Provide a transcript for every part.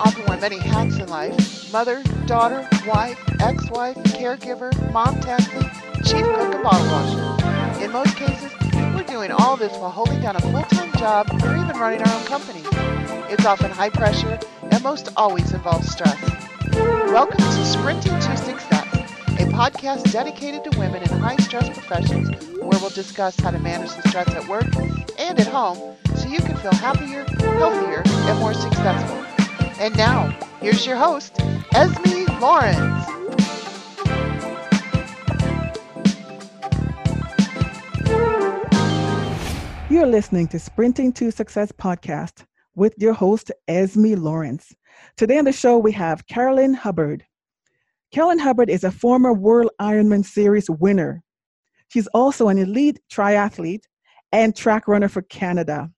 often wear many hats in life mother, daughter, wife, ex wife, caregiver, mom taxi, chief cook, and bottle washer. In most cases, we're doing all this while holding down a full time job or even running our own company. It's often high pressure and most always involves stress. Welcome to Sprinting to Success, a podcast dedicated to women in high stress professions where we'll discuss how to manage the stress at work and at home so you can feel happier, healthier, and more successful. And now, here's your host, Esme Lawrence. You're listening to Sprinting to Success podcast with your host, Esme Lawrence. Today on the show, we have Carolyn Hubbard. Carolyn Hubbard is a former World Ironman Series winner. She's also an elite triathlete and track runner for Canada.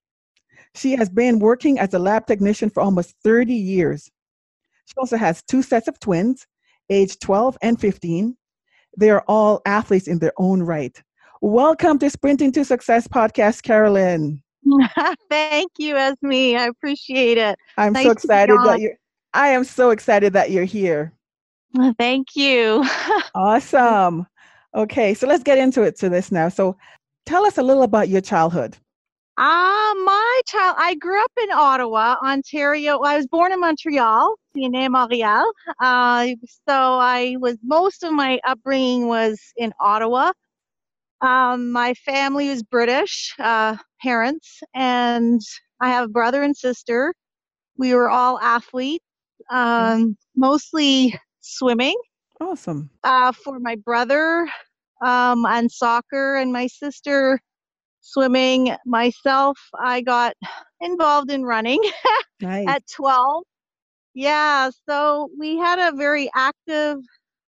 She has been working as a lab technician for almost 30 years. She also has two sets of twins, age 12 and 15. They are all athletes in their own right. Welcome to Sprinting to Success podcast, Carolyn. Thank you, Esme. I appreciate it. I'm nice so excited that you're I am so excited that you're here. Thank you. awesome. Okay, so let's get into it to this now. So tell us a little about your childhood. Ah, uh, my child, I grew up in Ottawa, Ontario. I was born in Montreal, Ciné Montreal. Uh, so I was, most of my upbringing was in Ottawa. Um, my family was British uh, parents, and I have a brother and sister. We were all athletes, um, mostly swimming. Awesome. Uh, for my brother um, and soccer, and my sister swimming. Myself, I got involved in running nice. at 12. Yeah, so we had a very active,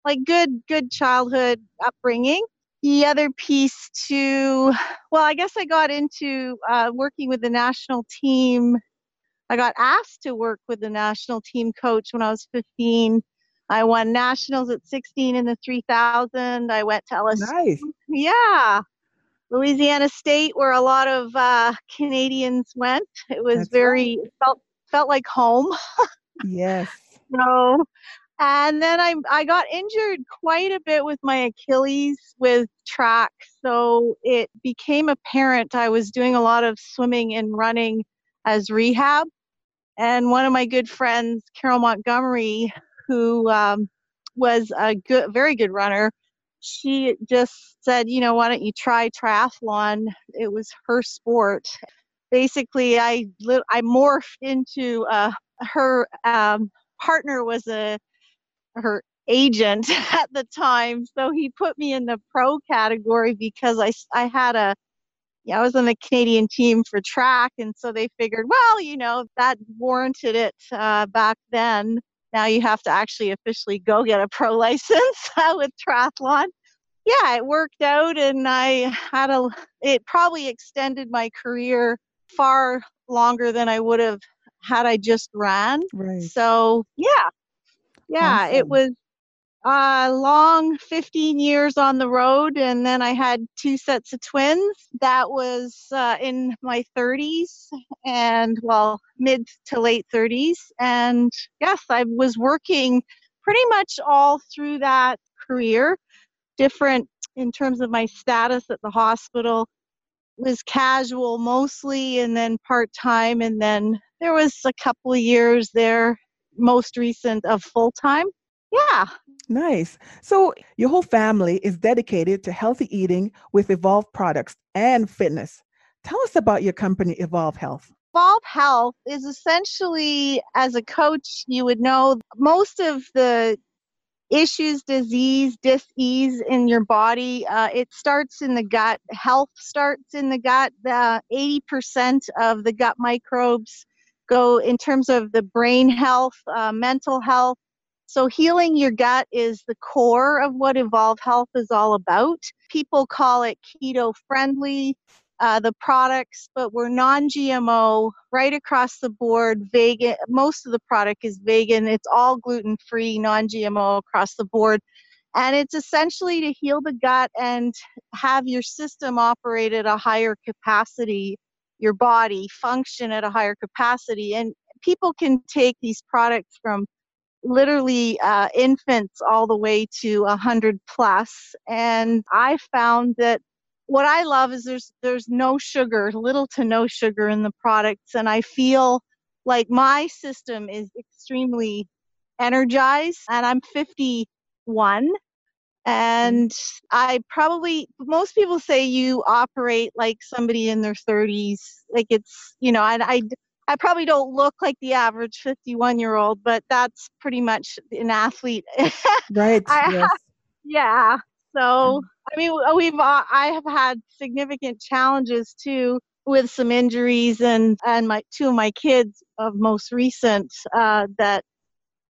like good, good childhood upbringing the other piece to well i guess i got into uh, working with the national team i got asked to work with the national team coach when i was 15 i won nationals at 16 in the 3000 i went to LSU. nice yeah louisiana state where a lot of uh, canadians went it was That's very right. felt felt like home yes so and then I I got injured quite a bit with my Achilles with track, so it became apparent I was doing a lot of swimming and running as rehab. And one of my good friends, Carol Montgomery, who um, was a good, very good runner, she just said, you know, why don't you try triathlon? It was her sport. Basically, I I morphed into uh, her um, partner was a her agent at the time. So he put me in the pro category because I, I had a, yeah, I was on the Canadian team for track. And so they figured, well, you know, that warranted it uh, back then. Now you have to actually officially go get a pro license uh, with triathlon. Yeah, it worked out and I had a, it probably extended my career far longer than I would have had I just ran. Right. So yeah, yeah, awesome. it was a long 15 years on the road, and then I had two sets of twins. That was uh, in my 30s, and well, mid to late 30s. And yes, I was working pretty much all through that career, different in terms of my status at the hospital was casual mostly and then part-time and then there was a couple of years there most recent of full time. Yeah. Nice. So your whole family is dedicated to healthy eating with Evolve products and fitness. Tell us about your company, Evolve Health. Evolve Health is essentially, as a coach, you would know most of the issues, disease, disease in your body. Uh, it starts in the gut. Health starts in the gut. The 80% of the gut microbes go in terms of the brain health, uh, mental health. So, healing your gut is the core of what Evolve Health is all about. People call it keto friendly, uh, the products, but we're non GMO right across the board, vegan. Most of the product is vegan, it's all gluten free, non GMO across the board. And it's essentially to heal the gut and have your system operate at a higher capacity your body function at a higher capacity. And people can take these products from literally uh, infants all the way to a hundred plus, and I found that what I love is there's there's no sugar, little to no sugar in the products, and I feel like my system is extremely energized, and I'm 51 and I probably most people say you operate like somebody in their 30s like it's you know I, I I probably don't look like the average 51 year old but that's pretty much an athlete right I, yes. yeah so I mean we've uh, I have had significant challenges too with some injuries and and my two of my kids of most recent uh, that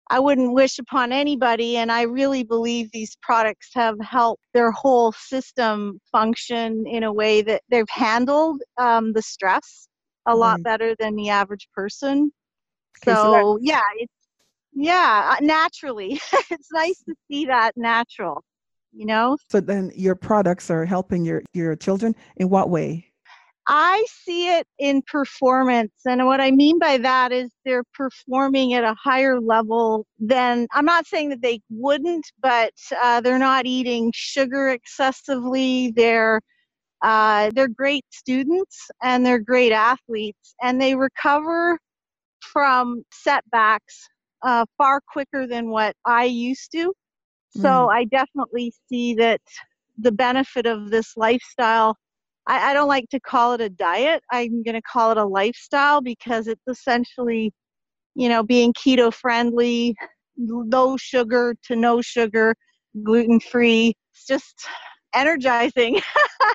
I wouldn't wish upon anybody. And I really believe these products have helped their whole system function in a way that they've handled um, the stress a lot Right. better than the average person. Okay, so, so yeah, it's yeah, uh, naturally. it's nice to see that natural, you know? So then your products are helping your your children in what way? I see it in performance. And what I mean by that is they're performing at a higher level than, I'm not saying that they wouldn't, but uh, they're not eating sugar excessively. They're, uh, they're great students and they're great athletes and they recover from setbacks uh, far quicker than what I used to. So I definitely see that the benefit of this lifestyle I, I don't like to call it a diet. I'm going to call it a lifestyle because it's essentially, you know, being keto friendly, low sugar to no sugar, gluten free. It's just energizing.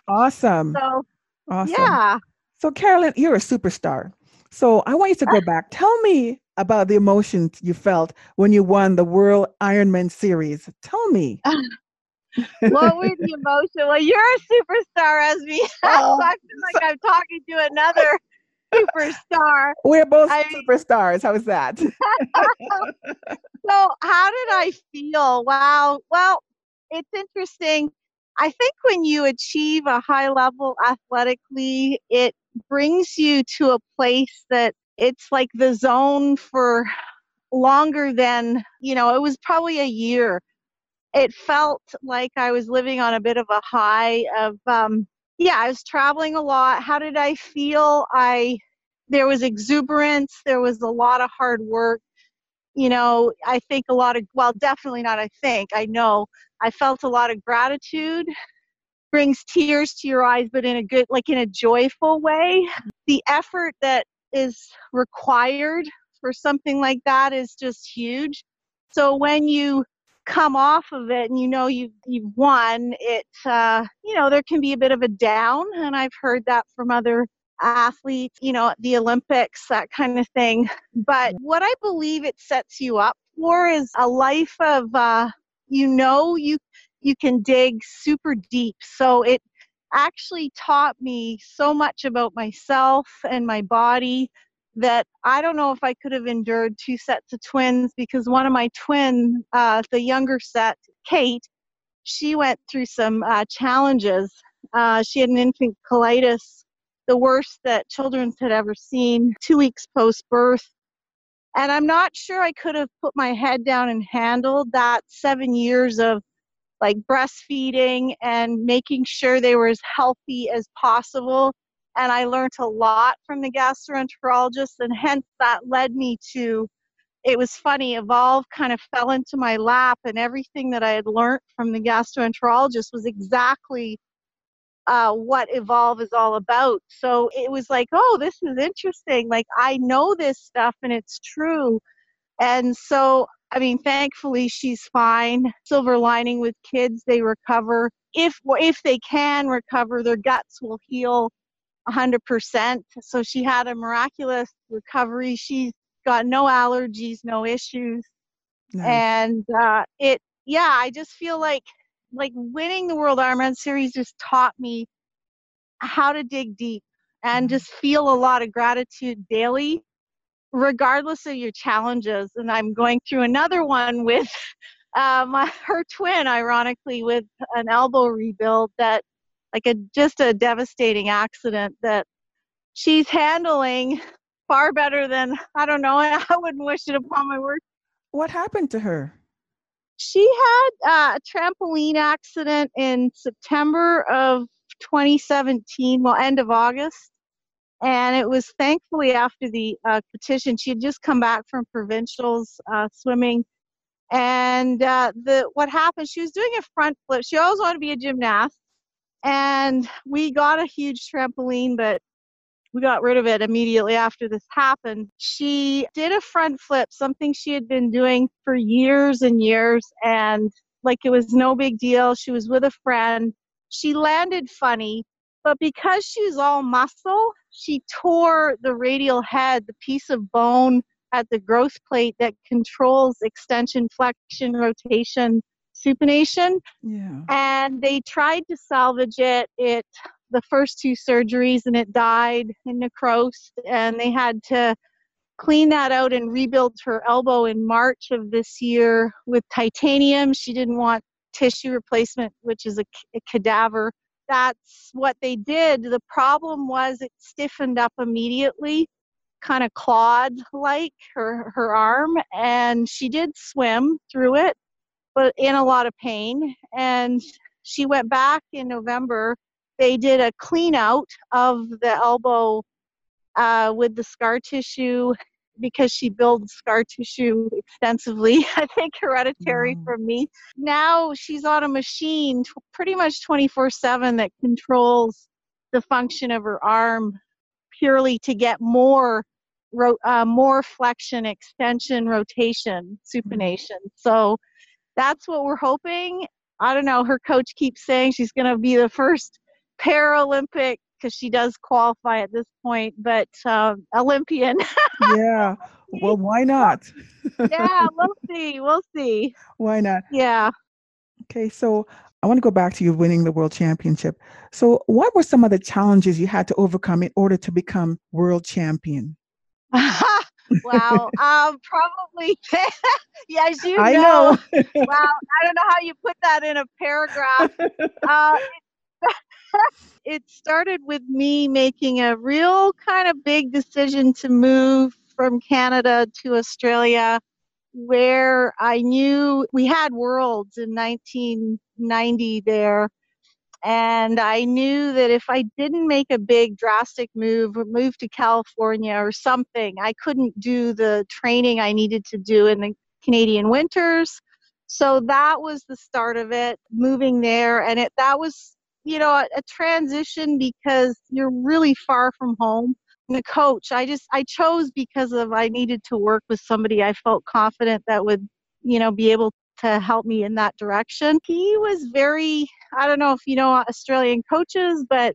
Awesome. So, awesome. yeah. So Carolyn, you're a superstar. So I want you to go back. Tell me about the emotions you felt when you won the World Ironman series. Tell me. What were the emotion? Well, you're a superstar, Esme. Oh, I feel like I'm talking to another superstar. We're both I- superstars. How is that? So, how did I feel? Wow. Well, it's interesting. I think when you achieve a high level athletically, it brings you to a place that it's like the zone for longer than, you know, it was probably a year. It felt like I was living on a bit of a high of, um, yeah, I was traveling a lot. How did I feel? I, there was exuberance, there was a lot of hard work you know, I think a lot of, well, definitely not I think, I know, I felt a lot of gratitude, brings tears to your eyes, but in a good, like in a joyful way. The effort that is required for something like that is just huge. So when you come off of it and you know you've, you've won, it, uh, you know, there can be a bit of a down. And I've heard that from other athletes, you know, at the Olympics, that kind of thing. But what I believe it sets you up for is a life of, uh, you know, you you can dig super deep. So it actually taught me so much about myself and my body that I don't know if I could have endured two sets of twins because one of my twin, uh, the younger set, Kate, she went through some uh, challenges. Uh, she had an infant colitis the worst that children's had ever seen two weeks post birth. And I'm not sure I could have put my head down and handled that seven years of like breastfeeding and making sure they were as healthy as possible. And I learned a lot from the gastroenterologist, and hence that led me to it was funny, Evolve kind of fell into my lap, and everything that I had learned from the gastroenterologist was exactly uh, what Evolve is all about. So it was like, oh, this is interesting. Like, I know this stuff and it's true. And so, I mean, thankfully, she's fine. Silver lining with kids, they recover. If, if they can recover, their guts will heal 100%. So she had a miraculous recovery. She's got no allergies, no issues Nice. and uh, it yeah i just feel like like winning the world ironman series just taught me how to dig deep and Mhm. just feel a lot of gratitude daily regardless of your challenges and i'm going through another one with my her twin ironically with an elbow rebuild that like a just a devastating accident that she's handling far better than I don't know. I wouldn't wish it upon my worst. What happened to her? She had a trampoline accident in September of 2017, well, end of August. And it was thankfully after the uh, petition. She had just come back from provincials uh, swimming. And uh, the what happened, she was doing a front flip. She always wanted to be a gymnast. And we got a huge trampoline, but we got rid of it immediately after this happened. She did a front flip, something she had been doing for years and years, and like it was no big deal. She was with a friend. She landed funny, but because she's all muscle, she tore the radial head, the piece of bone at the growth plate that controls extension, flexion, rotation, supination. Yeah. And they tried to salvage it. It the first two surgeries and it died and necrosed and they had to clean that out and rebuild her elbow in March of this year with titanium. She didn't want tissue replacement, which is a, a cadaver. That's what they did. The problem was it stiffened up immediately, kind of clawed like her, her arm, and she did swim through it, but in a lot of pain. And she went back in November they did a clean out of the elbow uh, with the scar tissue because she builds scar tissue extensively. I think hereditary Wow. from me. Now she's on a machine t- pretty much 24 7 that controls the function of her arm purely to get more. Ro- uh, more flexion, extension, rotation, supination. So that's what we're hoping. I don't know. Her coach keeps saying she's going to be the first Paralympic because she does qualify at this point, but um, Olympian. yeah. Well, why not? yeah, we'll see. We'll see. Why not? Yeah. Okay, so I want to go back to you winning the world championship. So, what were some of the challenges you had to overcome in order to become world champion? wow. Um, probably. yeah, as you I know. know. wow. I don't know how you put that in a paragraph. Uh, it, started with me making a real kind of big decision to move from Canada to Australia, where I knew we had Worlds in 1990 there. And I knew that if I didn't make a big drastic move or move to California or something, I couldn't do the training I needed to do in the Canadian winters. So that was the start of it, moving there. And it that was, you know, a, a transition because you're really far from home. And the coach, I just I chose because of I needed to work with somebody I felt confident that would, you know, be able to help me in that direction. He was very I don't know if you know Australian coaches, but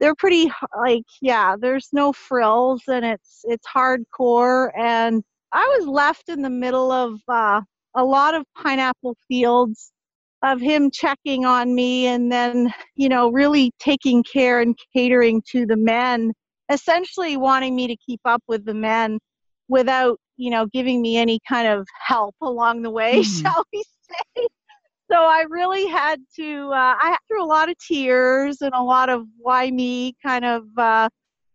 they're pretty like yeah, there's no frills and it's it's hardcore and I was left in the middle of uh, a lot of pineapple fields of him checking on me and then you know really taking care and catering to the men essentially wanting me to keep up with the men without you know giving me any kind of help along the way Mhm. shall we say so i really had to uh, i had through a lot of tears and a lot of why me kind of uh,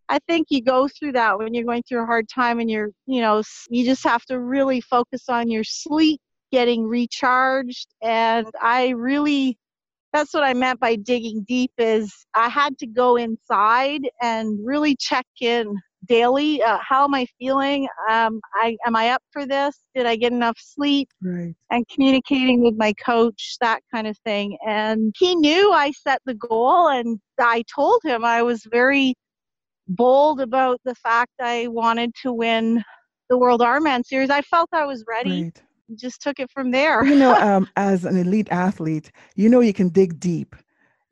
i think you go through that when you're going through a hard time and you're you know you just have to really focus on your sleep getting recharged and i really that's what i meant by digging deep is i had to go inside and really check in daily uh, how am i feeling um, I, am i up for this did i get enough sleep right. and communicating with my coach, that kind of thing. And he knew I set the goal, and I told him I was very bold about the fact I wanted to win the World Ironman Series. I felt I was ready. Right. Just took it from there. You know, um, as an elite athlete, you know you can dig deep.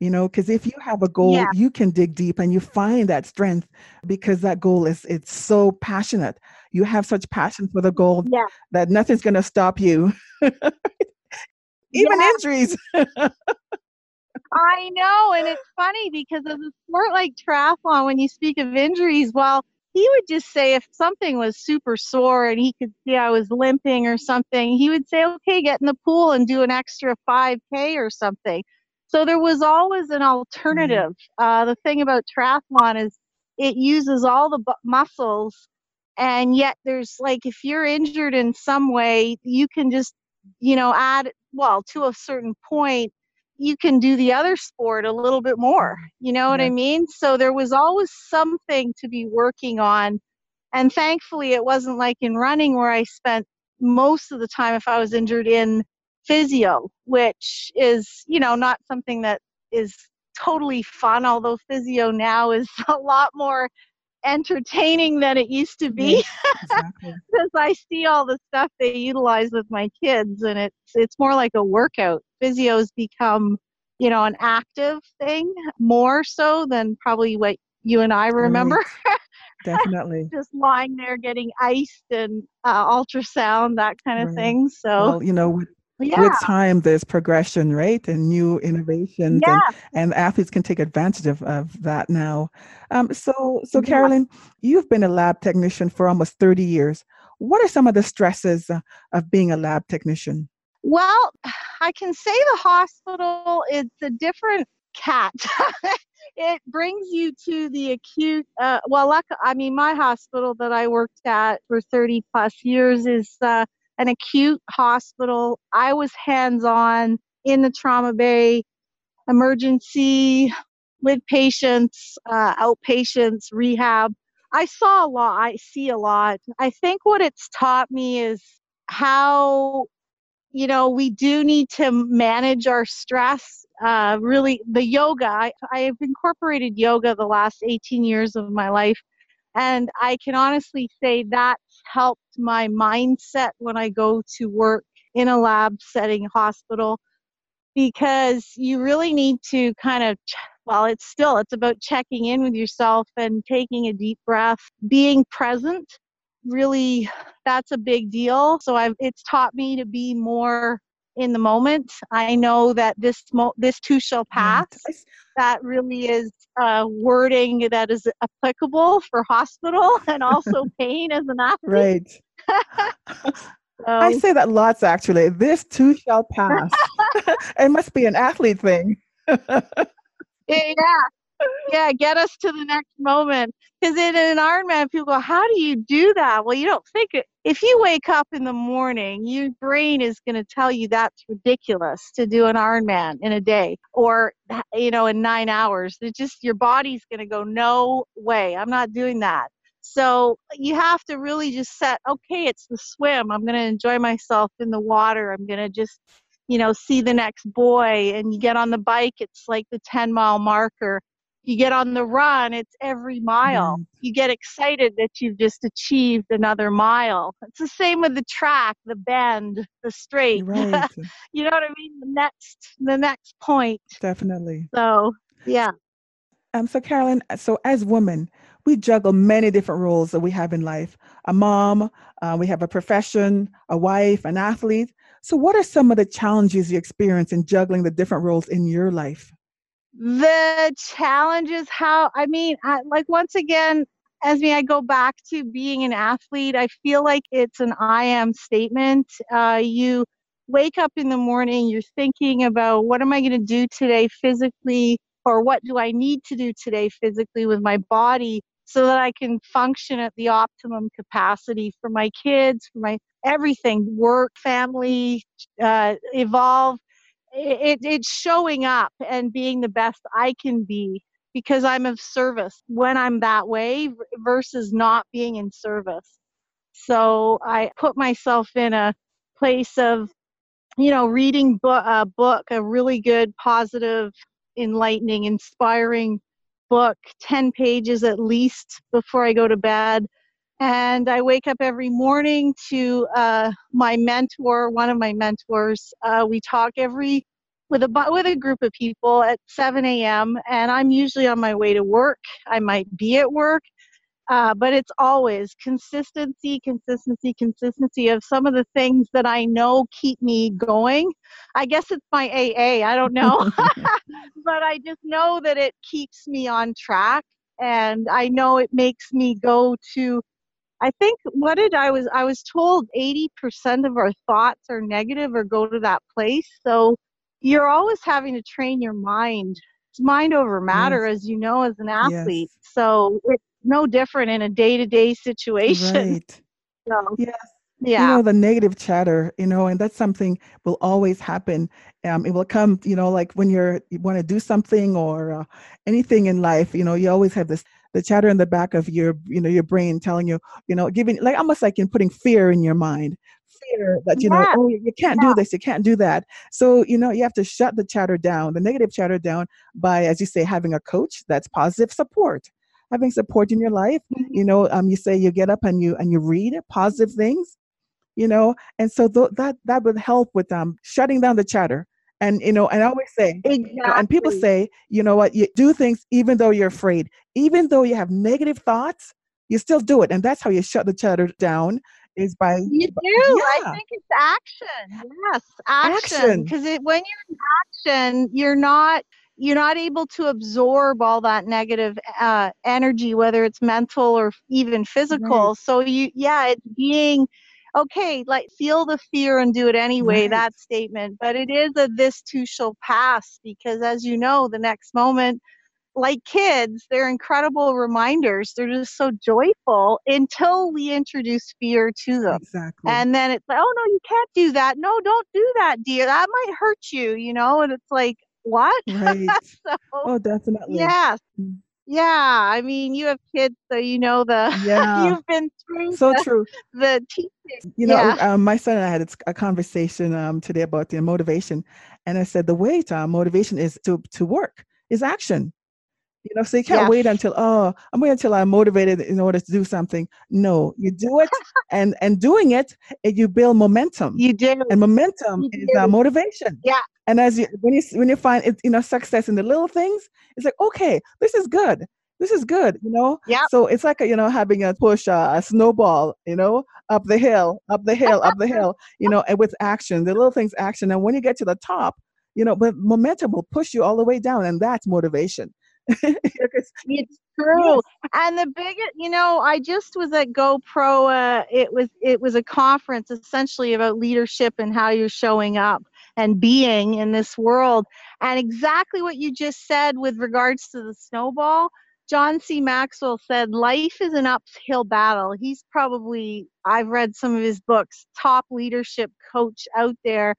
You know, because if you have a goal, Yeah. you can dig deep and you find that strength because that goal is it's so passionate. You have such passion for the goal Yeah. that nothing's going to stop you. Even Yeah. injuries. I know, and it's funny because of a sport like triathlon, when you speak of injuries, well, he would just say if something was super sore and he could see I was limping or something, he would say, "Okay, get in the pool and do an extra 5K or something." So there was always an alternative. Uh, the thing about triathlon is it uses all the bu- muscles And yet there's like if you're injured in some way, you can just, you know, add well, to a certain point, you can do the other sport a little bit more. You know what I mean? So there was always something to be working on. And thankfully, it wasn't like in running where I spent most of the time, if I was injured, in physio, which is, you know, not something that is totally fun, although physio now is a lot more entertaining than it used to be exactly. because I see all the stuff they utilize with my kids and it's it's more like a workout. Physio's become, you know, an active thing more so than probably what you and I remember. Right. Definitely. Just lying there getting iced and uh, ultrasound, that kind of Right. thing. So Well, you know, yeah, with time, there's progression, right? And new innovations, yeah. and, and athletes can take advantage of, of that now. Um, so, so Yeah. Carolyn, you've been a lab technician for almost 30 years. What are some of the stresses uh, of being a lab technician? Well, I can say the hospital is a different cat. it brings you to the acute. Uh, well, luck, I mean, my hospital that I worked at for 30 plus years is uh, an acute hospital. I was hands on in the trauma bay, emergency with patients, uh, outpatients, rehab. I saw a lot. I see a lot. I think what it's taught me is how you know we do need to manage our stress uh, really the yoga I, i've incorporated yoga the last 18 years of my life and i can honestly say that's helped my mindset when i go to work in a lab setting hospital because you really need to kind of well it's still it's about checking in with yourself and taking a deep breath. Being present really that's a big deal. So i've it's taught me to be more in the moment i know that this mo- this too shall pass. That really is uh, wording that is applicable for hospital and also pain as an athlete Right. I say that lots actually. This too shall pass. it must be an athlete thing. yeah yeah get us to the next moment. Because in an ironman people go how do you do that? Well you don't think it if you wake up in the morning your brain is going to tell you that's ridiculous to do an ironman in a day or you know in nine hours. It just your body's going to go no way i'm not doing that. So you have to really just set okay it's the swim. I'm going to enjoy myself in the water. I'm going to just you know see the next buoy. And you get on the bike it's like the 10 mile marker you get on the run it's every mile Right. you get excited that you've just achieved another mile it's the same with the track the bend the straight Right. you know what i mean the next the next point Definitely. so yeah Um, so Carolyn, so as women, we juggle many different roles that we have in life. A mom, uh, we have a profession, a wife, an athlete. So what are some of the challenges you experience in juggling the different roles in your life? The challenge is how i mean I, like once again Esme i go back to being an athlete i feel like it's an i am statement. Uh, you wake up in the morning you're thinking about what am i going to do today physically? or what do i need to do today physically with my body so that i can function at the optimum capacity for my kids for my everything work family uh, evolve it, it's showing up and being the best I can be because I'm of service when I'm that way versus not being in service. So I put myself in a place of, you know, reading bo- a book, a really good, positive, enlightening, inspiring book, 10 pages at least before I go to bed. And I wake up every morning to uh, my mentor, one of my mentors. Uh, we talk every with a with a group of people at 7 a.m. and I'm usually on my way to work. I might be at work, uh, but it's always consistency, consistency, consistency of some of the things that I know keep me going. I guess it's my AA. I don't know, but I just know that it keeps me on track, and I know it makes me go to. I think what did I was I was told 80% of our thoughts are negative or go to that place. So you're always having to train your mind. It's mind over matter, as you know, as an athlete. Yes. So it's no different in a day-to-day situation. Right. So, Yes. yeah. You know, the negative chatter, you know, and that's something will always happen. Um, it will come, you know, like when you're you want to do something or uh, anything in life, you know, you always have this the chatter in the back of your, you know, your brain telling you, you know, giving like almost like in putting fear in your mind. Fear that you know, oh, you you can't Yeah. do this, you can't do that. So, you know, you have to shut the chatter down, the negative chatter down by, as you say, having a coach that's positive support, having support in your life you know um, you say you get up and you and you read positive things you know and so th- that that would help with um shutting down the chatter and you know and i always say Exactly. you know, and people say you know what you do things even though you're afraid even though you have negative thoughts you still do it and that's how you shut the chatter down is by You do. Yeah. I think it's action. Yes, action. Because when you're in action, you're not you're not able to absorb all that negative uh, energy, whether it's mental or even physical. So you, yeah, it's being okay. Like feel the fear and do it anyway. Right. That statement, but it is a this too shall pass because, as you know, the next moment like kids, they're incredible reminders. They're just so joyful until we introduce fear to them. exactly And then it's like, oh no, you can't do that. No, don't do that, dear. That might hurt you, you know? And it's like, what? right so, oh definitely yes. Mm. Yeah. I mean, you have kids, so you know the, yeah you've been through so the, true the teaching. You know, Yeah. um, my son and I had a conversation um, today about the motivation, and I said the way to uh, motivation is to to work is action. You know, so you can't wait until oh I'm waiting until I'm motivated in order to do something. No, you do it, and and doing it, and you build momentum, You do. and momentum You is do. uh, motivation. Yeah. And as you when you when you find it, you know success in the little things, it's like okay, this is good. This is good, you know. Yeah. So it's like you know having a push uh, a snowball, you know, up the hill, up the hill, up the hill, you know, and with action, the little things action, and when you get to the top, you know, but momentum will push you all the way down, and that's motivation. It's true. And the biggest, you know, I just was at GoPro. Uh, it was it was a conference essentially about leadership and how you're showing up and being in this world. And exactly what you just said with regards to the snowball. John C. Maxwell said, "Life is an uphill battle." He's probably I've read some of his books, top leadership coach out there,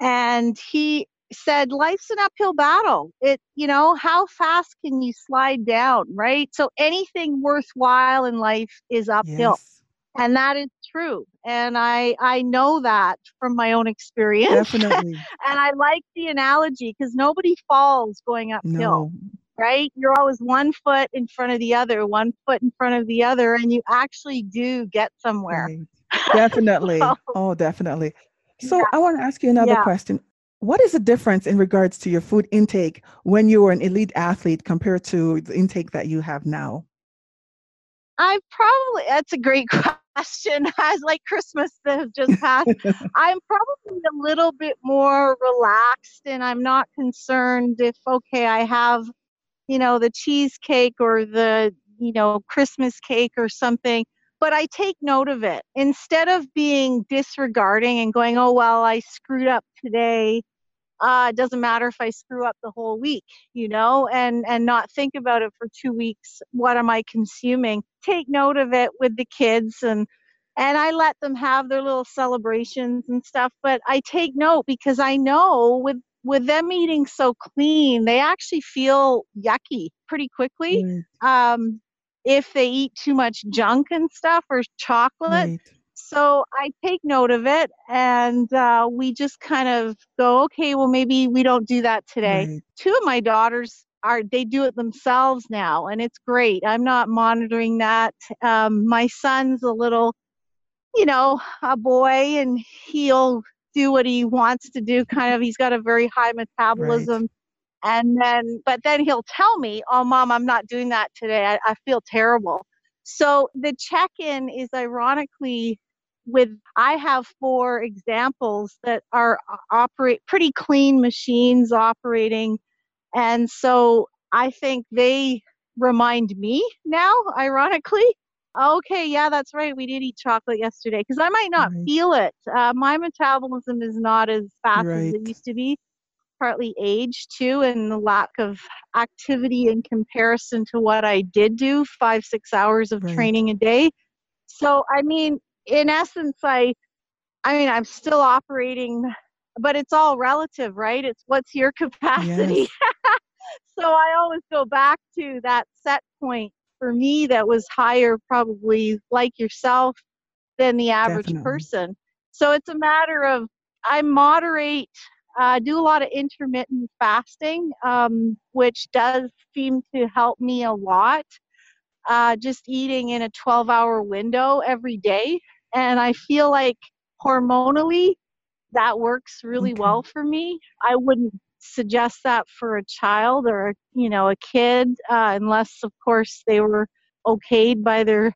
and he said life's an uphill battle it you know how fast can you slide down right so anything worthwhile in life is uphill yes, and that is true and i i know that from my own experience definitely. and i like the analogy because nobody falls going uphill No, right you're always one foot in front of the other one foot in front of the other and you actually do get somewhere right. definitely. So- oh, definitely. So Yeah. I want to ask you another Yeah. question. What is the difference in regards to your food intake when you were an elite athlete compared to the intake that you have now? I probably that's a great question. As like Christmas that has just passed, I'm probably a little bit more relaxed and I'm not concerned if okay, I have, you know, the cheesecake or the, you know, Christmas cake or something, but I take note of it. Instead of being disregarding and going, "Oh, well, I screwed up today." Uh, it doesn't matter if I screw up the whole week, you know, and and not think about it for two weeks. What am I consuming? Take note of it with the kids and and I let them have their little celebrations and stuff. But I take note because I know with with them eating so clean, they actually feel yucky pretty quickly. Um, if they eat too much junk and stuff or chocolate, right. So I take note of it, and uh, we just kind of go, okay, well maybe we don't do that today. Right. Two of my daughters are they do it themselves now, and it's great. I'm not monitoring that. Um, my son's a little, you know, a boy, and he'll do what he wants to do. Kind of, he's got a very high metabolism. And then, but then he'll tell me, "Oh, mom, I'm not doing that today. I, I feel terrible." So the check-in is ironically with I have four examples that are operate pretty clean machines operating, and so I think they remind me now, ironically. Okay, yeah, that's right. We did eat chocolate yesterday because I might not Right. feel it. Uh, my metabolism is not as fast as it used to be. partly age too, and the lack of activity in comparison to what I did do five, six hours of Right. training a day. So, I mean, in essence, I, I mean, I'm still operating, but it's all relative, right? It's what's your capacity. so I always go back to that set point for me that was higher, probably like yourself, than the average Definitely. person. So it's a matter of I moderate, uh, do a lot of intermittent fasting, um, which does seem to help me a lot. Uh, just eating in a 12 hour window every day. And I feel like hormonally, that works really Okay. well for me. I wouldn't suggest that for a child or you know a kid uh, unless of course they were okayed by their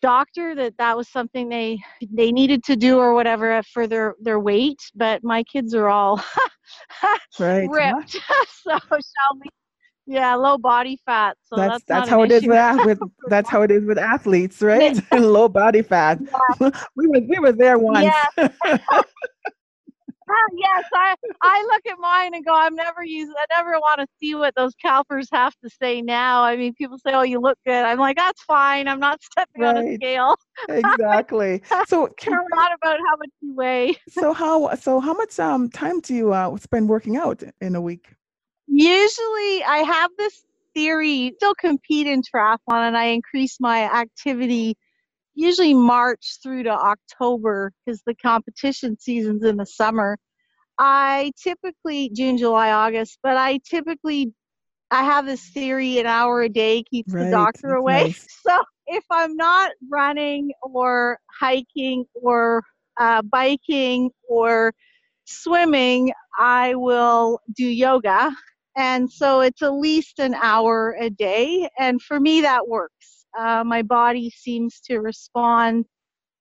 doctor that that was something they they needed to do or whatever for their their weight but my kids are all ripped so shall we yeah low body fat so that's that's, that's how it is with, with that's how it is with athletes, right? Low body fat. we were we were there once. Yeah. Ah, yes, I I look at mine and go, I'm never using. I never want to see what those calipers have to say now. I mean, people say, "Oh, you look good." I'm like, that's fine. I'm not stepping on a scale. exactly. So It's Car- not about how much you weigh. so how so how much um time do you uh, spend working out in a week? Usually, I have this theory. Still compete in triathlon, and I increase my activity. Usually March through to October because the competition season's in the summer. I typically June, July, August, but I typically I have this theory an hour a day keeps Right, the doctor away. nice. So if I'm not running or hiking or uh, biking or swimming, I will do yoga. And so it's at least an hour a day. And for me, that works. Uh, my body seems to respond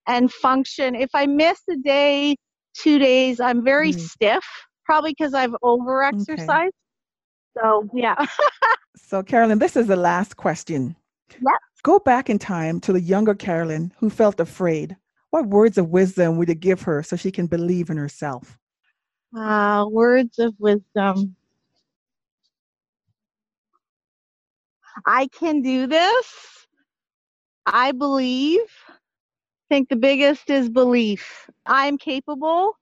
and function. If I miss a day, two days, I'm very Mm. stiff, probably because I've over exercised. So, yeah. So Carolyn, this is the last question. Yep. Go back in time to the younger Carolyn who felt afraid. What words of wisdom would you give her so she can believe in herself? Uh, words of wisdom. I can do this. I believe. I think the biggest is belief. I'm capable.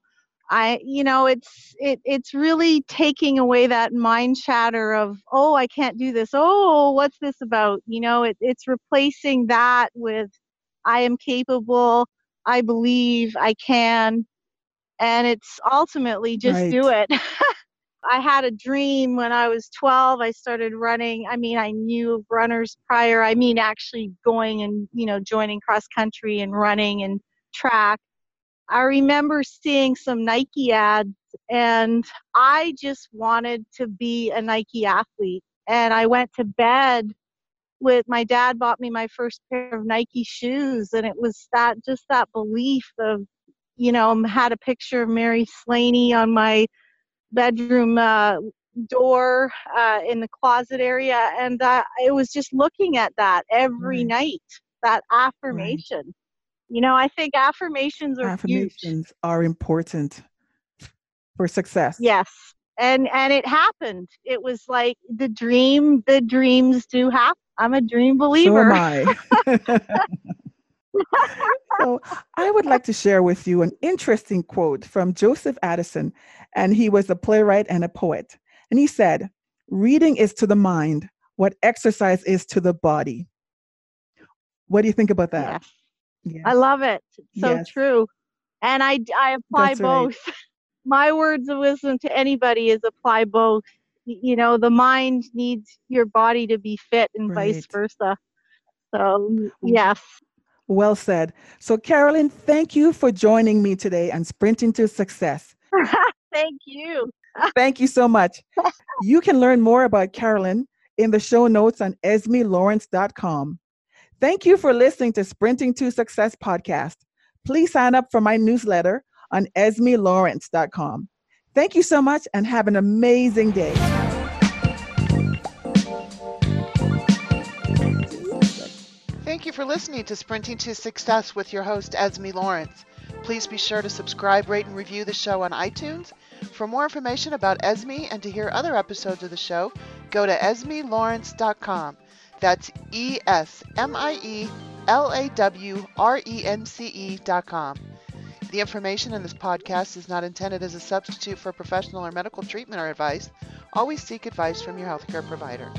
I you know it's it it's really taking away that mind chatter of oh I can't do this. Oh, what's this about? You know, it, it's replacing that with I am capable. I believe I can. And it's ultimately just do it. I had a dream when I was 12. I started running. I mean, I knew runners prior. I mean, actually going and, you know, joining cross country and running and track. I remember seeing some Nike ads and I just wanted to be a Nike athlete. And I went to bed with my dad bought me my first pair of Nike shoes and it was that just that belief of you know had a picture of Mary Slaney on my bedroom uh, door uh, in the closet area and uh, it was just looking at that every Right. night that affirmation you know I think affirmations are huge Affirmations are important for success. yes and and it happened it was like the dream the dreams do happen I'm a dream believer So am I. so I would like to share with you an interesting quote from Joseph Addison, and he was a playwright and a poet. And he said, Reading is to the mind what exercise is to the body. What do you think about that? Yes. I love it. It's so Yes. true. And I, I apply That's right. both. My words of wisdom to anybody is apply both. You know, the mind needs your body to be fit and vice versa. So, mm, mm. yes. Well said. So, Carolyn, thank you for joining me today on Sprinting to Success. Thank you. Thank you so much. You can learn more about Carolyn in the show notes on esmelawrence.com. Thank you for listening to Sprinting to Success podcast. Please sign up for my newsletter on esmelawrence.com. Thank you so much and have an amazing day. Thank you for listening to Sprinting to Success with your host, Esme Lawrence. Please be sure to subscribe, rate, and review the show on iTunes For more information about Esme and to hear other episodes of the show, go to esmelawrence.com. That's E S M I E L A W R E N C E.com. The information in this podcast is not intended as a substitute for professional or medical treatment or advice. Always seek advice from your healthcare provider.